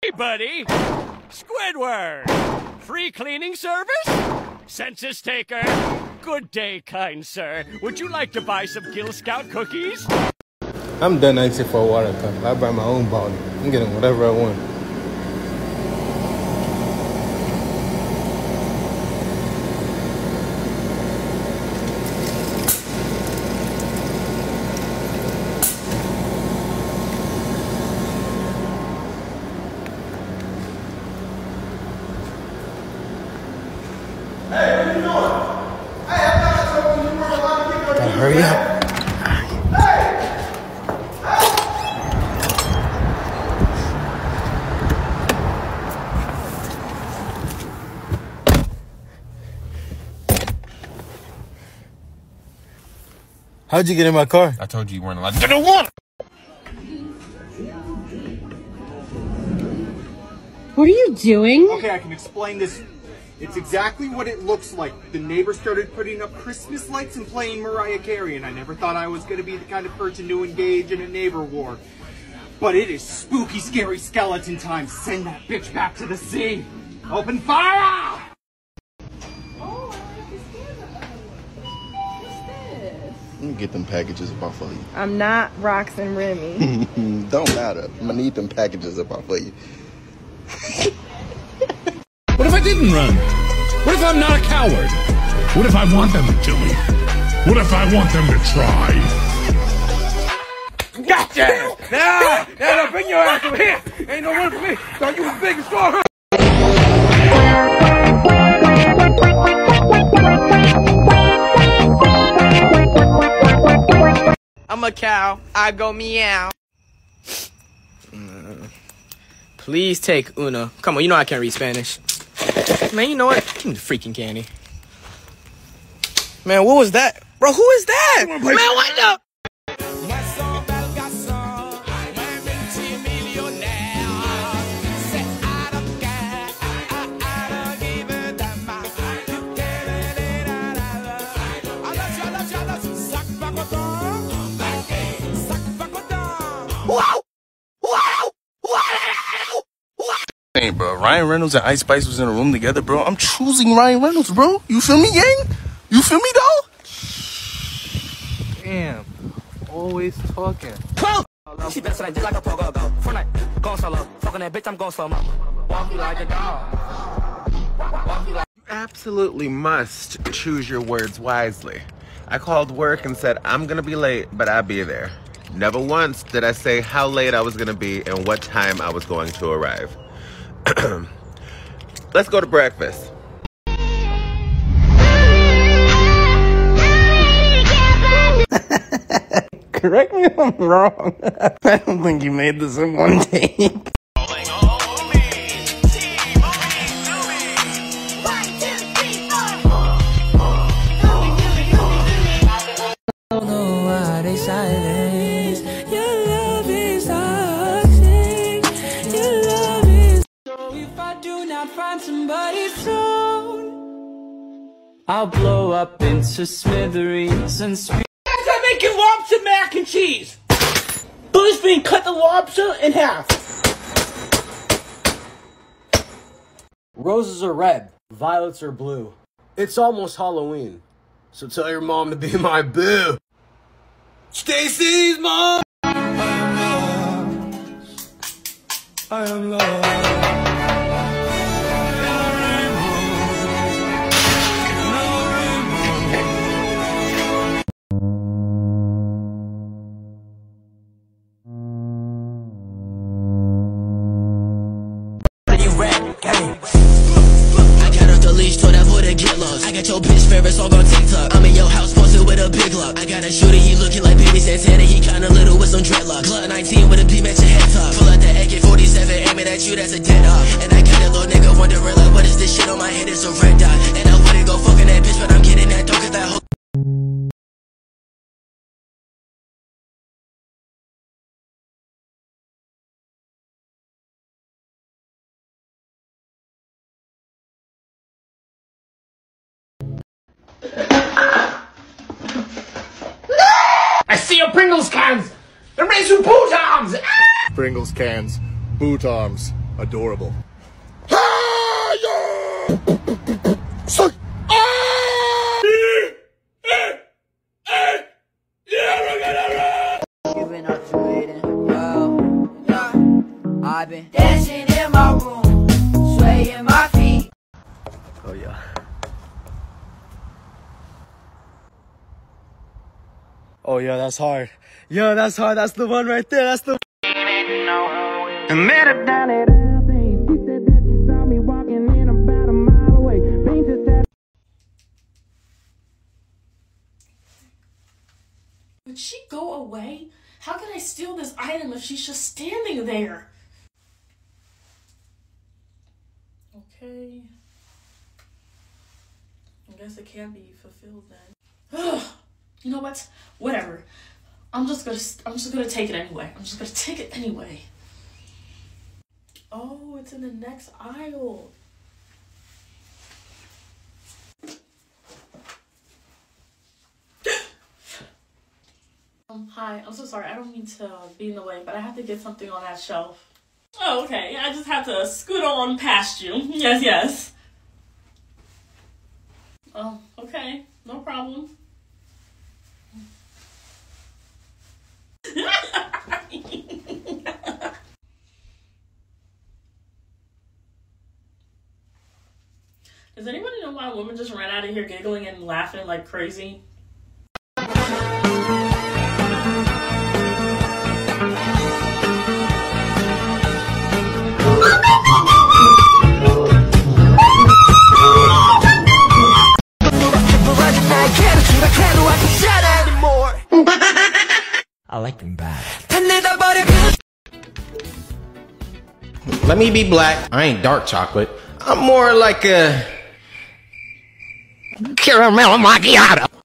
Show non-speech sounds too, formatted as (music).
Hey, buddy! Squidward! Free cleaning service? Census taker? Good day, kind sir. Would you like to buy some Gill Scout cookies? I'm done asking for a water cup. I buy my own bottle. I'm getting whatever I want. Hurry up. How'd you get in my car? I told you you weren't allowed to get a water. What are you doing? Okay, I can explain this. It's exactly what it looks like. The neighbor started putting up Christmas lights and playing Mariah Carey, and I never thought I was going to be the kind of person to engage in a neighbor war. But it is spooky, scary skeleton time. Send that bitch back to the sea. Open fire! Oh, I Let me get them packages up off of you. I'm not Rox and Remy. (laughs) Don't matter. I'm gonna need them packages up off of you. (laughs) What if I didn't run? What if I'm not a coward? What if I want them to kill me? What if I want them to try? Gotcha! Now, now, now, bring your ass over here! Ain't no one for me! Thought you was big and strong, huh? I'm a cow. I go meow. Please take Una. Come on, you know I can't read Spanish. Man, you know what? Give me the freaking candy. Man, what was that? Bro, who is that? Man, what the? Hey, bro, Ryan Reynolds and Ice Spice was in a room together, bro. I'm choosing Ryan Reynolds, bro. You feel me, gang? You feel me, though? Damn. Always talking. She best like just like a pogo go. Fortnite, gon' solo. Fucking that bitch, I'm gon' slow mo. Walk you like a dog. Walk you like. absolutely must choose your words wisely. I called work and said, I'm gonna be late, but I'll be there. Never once did I say how late I was gonna be and what time I was going to arrive. (clears throat) Let's go to breakfast. (laughs) Correct me if I'm wrong. (laughs) I don't think you made this in one take. I'll blow up into smithereens and speak. I'm making lobster mac and cheese. Billy's being cut the lobster in half. Roses are red, violets are blue. It's almost Halloween, so tell your mom to be (laughs) my boo. Stacy's mom. I am lost. Game. I got off the leash, told that boy to get lost. I got your bitch favorite song on TikTok. I'm in your house, posted with a big lock. I got a shooter, he looking like Baby Santana. He kinda little with some dreadlocks. Glock 19 with a beam at your head top. Pull out the AK-47, aiming at you, that's a dead off. And I got a little nigga wondering like, what is this shit on my head? It's a red dot. And I wouldn't go fucking that bitch, but I'm getting that though, cause that I see your Pringles cans. They're raising boot arms. Ah! Pringles cans, boot arms. Adorable. You've been up to waiting. Yeah. I've been Oh yeah, that's hard. Yeah, that's hard. That's the one right there. That's the. I met her down at Aldi's. She said that she saw me walking in about a mile away. Been just had Would she go away? How can I steal this item if she's just standing there? Okay. I guess it can't be fulfilled then. You know what? Whatever. I'm just gonna I'm just gonna take it anyway. I'm just gonna take it anyway. Oh, it's in the next aisle. Um, hi, I'm so sorry. I don't mean to be in the way, but I have to get something on that shelf. Oh, okay. I just have to scoot on past you. (laughs) Yes, yes. Oh, okay. No problem. Does anybody know why women just ran out of here giggling and laughing like crazy? I like them bad. Let me be black. I ain't dark chocolate. I'm more like a caramel macchiato.